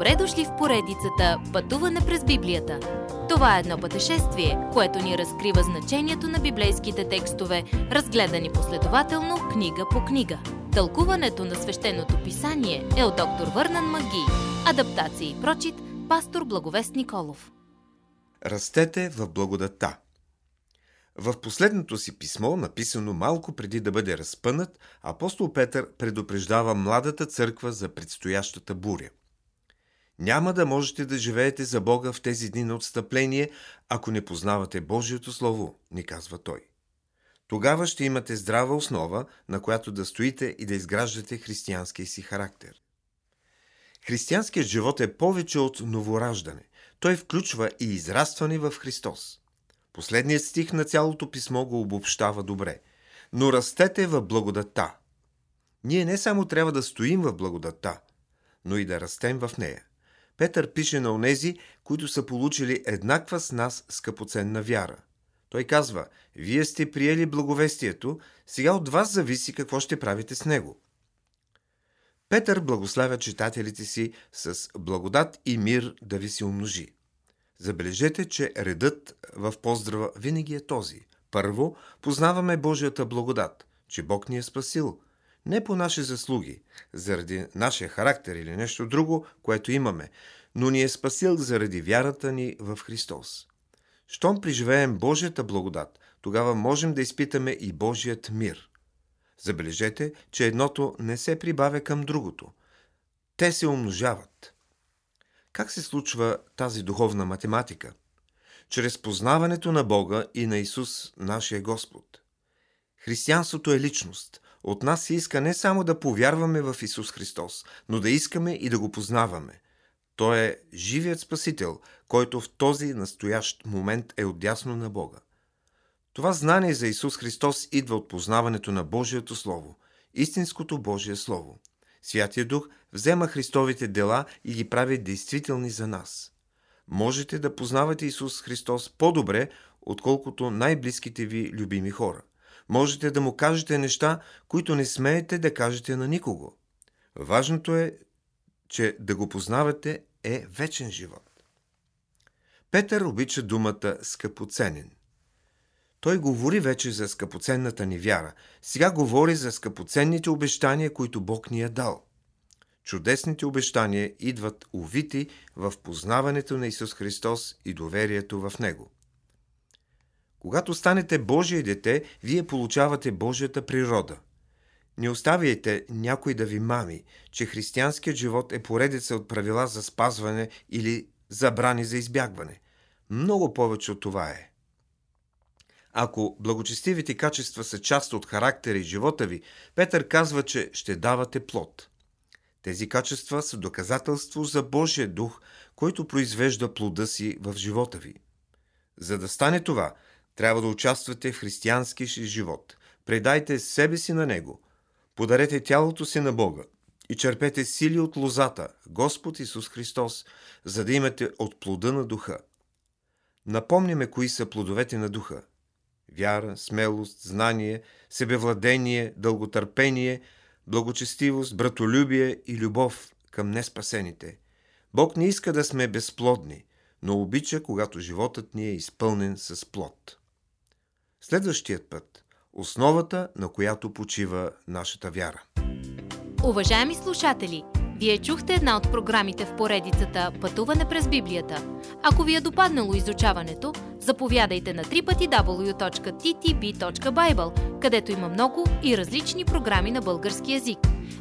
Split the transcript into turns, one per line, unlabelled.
Добре дошли в поредицата Пътуване през Библията. Това е едно пътешествие, което ни разкрива значението на библейските текстове, разгледани последователно книга по книга. Тълкуването на свещеното писание е от доктор Върнан Маги. Адаптация и прочит, пастор Благовест Николов.
Растете в благодата. В последното си писмо, написано малко преди да бъде разпънат, апостол Петър предупреждава младата църква за предстоящата буря. Няма да можете да живеете за Бога в тези дни на отстъпление, ако не познавате Божието Слово, ни казва той. Тогава ще имате здрава основа, на която да стоите и да изграждате християнския си характер. Християнският живот е повече от новораждане. Той включва и израстване в Христос. Последният стих на цялото писмо го обобщава добре. Но растете в благодата. Ние не само трябва да стоим в благодата, но и да растем в нея. Петър пише на онези, които са получили еднаква с нас скъпоценна вяра. Той казва, вие сте приели благовестието, сега от вас зависи какво ще правите с него. Петър благославя читателите си с благодат и мир да ви се умножи. Забележете, че редът в поздрава винаги е този. Първо, познаваме Божията благодат, че Бог ни е спасил. Не по наши заслуги, заради нашия характер или нещо друго, което имаме, но ни е спасил заради вярата ни в Христос. Щом преживеем Божията благодат, тогава можем да изпитаме и Божият мир. Забележете, че едното не се прибавя към другото. Те се умножават. Как се случва тази духовна математика? Чрез познаването на Бога и на Исус, нашия Господ. Християнството е личност. От нас се иска не само да повярваме в Исус Христос, но да искаме и да го познаваме. Той е живият Спасител, който в този настоящ момент е отдясно на Бога. Това знание за Исус Христос идва от познаването на Божието Слово, истинското Божие Слово – Святия Дух взема Христовите дела и ги прави действителни за нас. Можете да познавате Исус Христос по-добре, отколкото най-близките ви любими хора. Можете да му кажете неща, които не смеете да кажете на никого. Важното е, че да го познавате е вечен живот. Петър обича думата скъпоценен. Той говори вече за скъпоценната ни вяра. Сега говори за скъпоценните обещания, които Бог ни е дал. Чудесните обещания идват увити в познаването на Исус Христос и доверието в Него. Когато станете Божие дете, вие получавате Божията природа. Не оставяйте някой да ви мами, че християнският живот е поредица от правила за спазване или забрани за избягване. Много повече от това е. Ако благочестивите качества са част от характера и живота ви, Петър казва, че ще давате плод. Тези качества са доказателство за Божия дух, който произвежда плода си в живота ви. За да стане това, трябва да участвате в християнски живот. Предайте себе си на Него. Подарете тялото си на Бога и черпете сили от лозата, Господ Исус Христос, за да имате от плода на духа. Напомняме кои са плодовете на духа вяра, смелост, знание, себевладение, дълготърпение, благочестивост, братолюбие и любов към неспасените. Бог не иска да сме безплодни, но обича, когато животът ни е изпълнен с плод. Следващият път – основата, на която почива нашата вяра.
Уважаеми слушатели, вие чухте една от програмите в поредицата Пътуване през Библията. Ако ви е допаднало изучаването, заповядайте на www.ttb.bible, където има много и различни програми на български язик.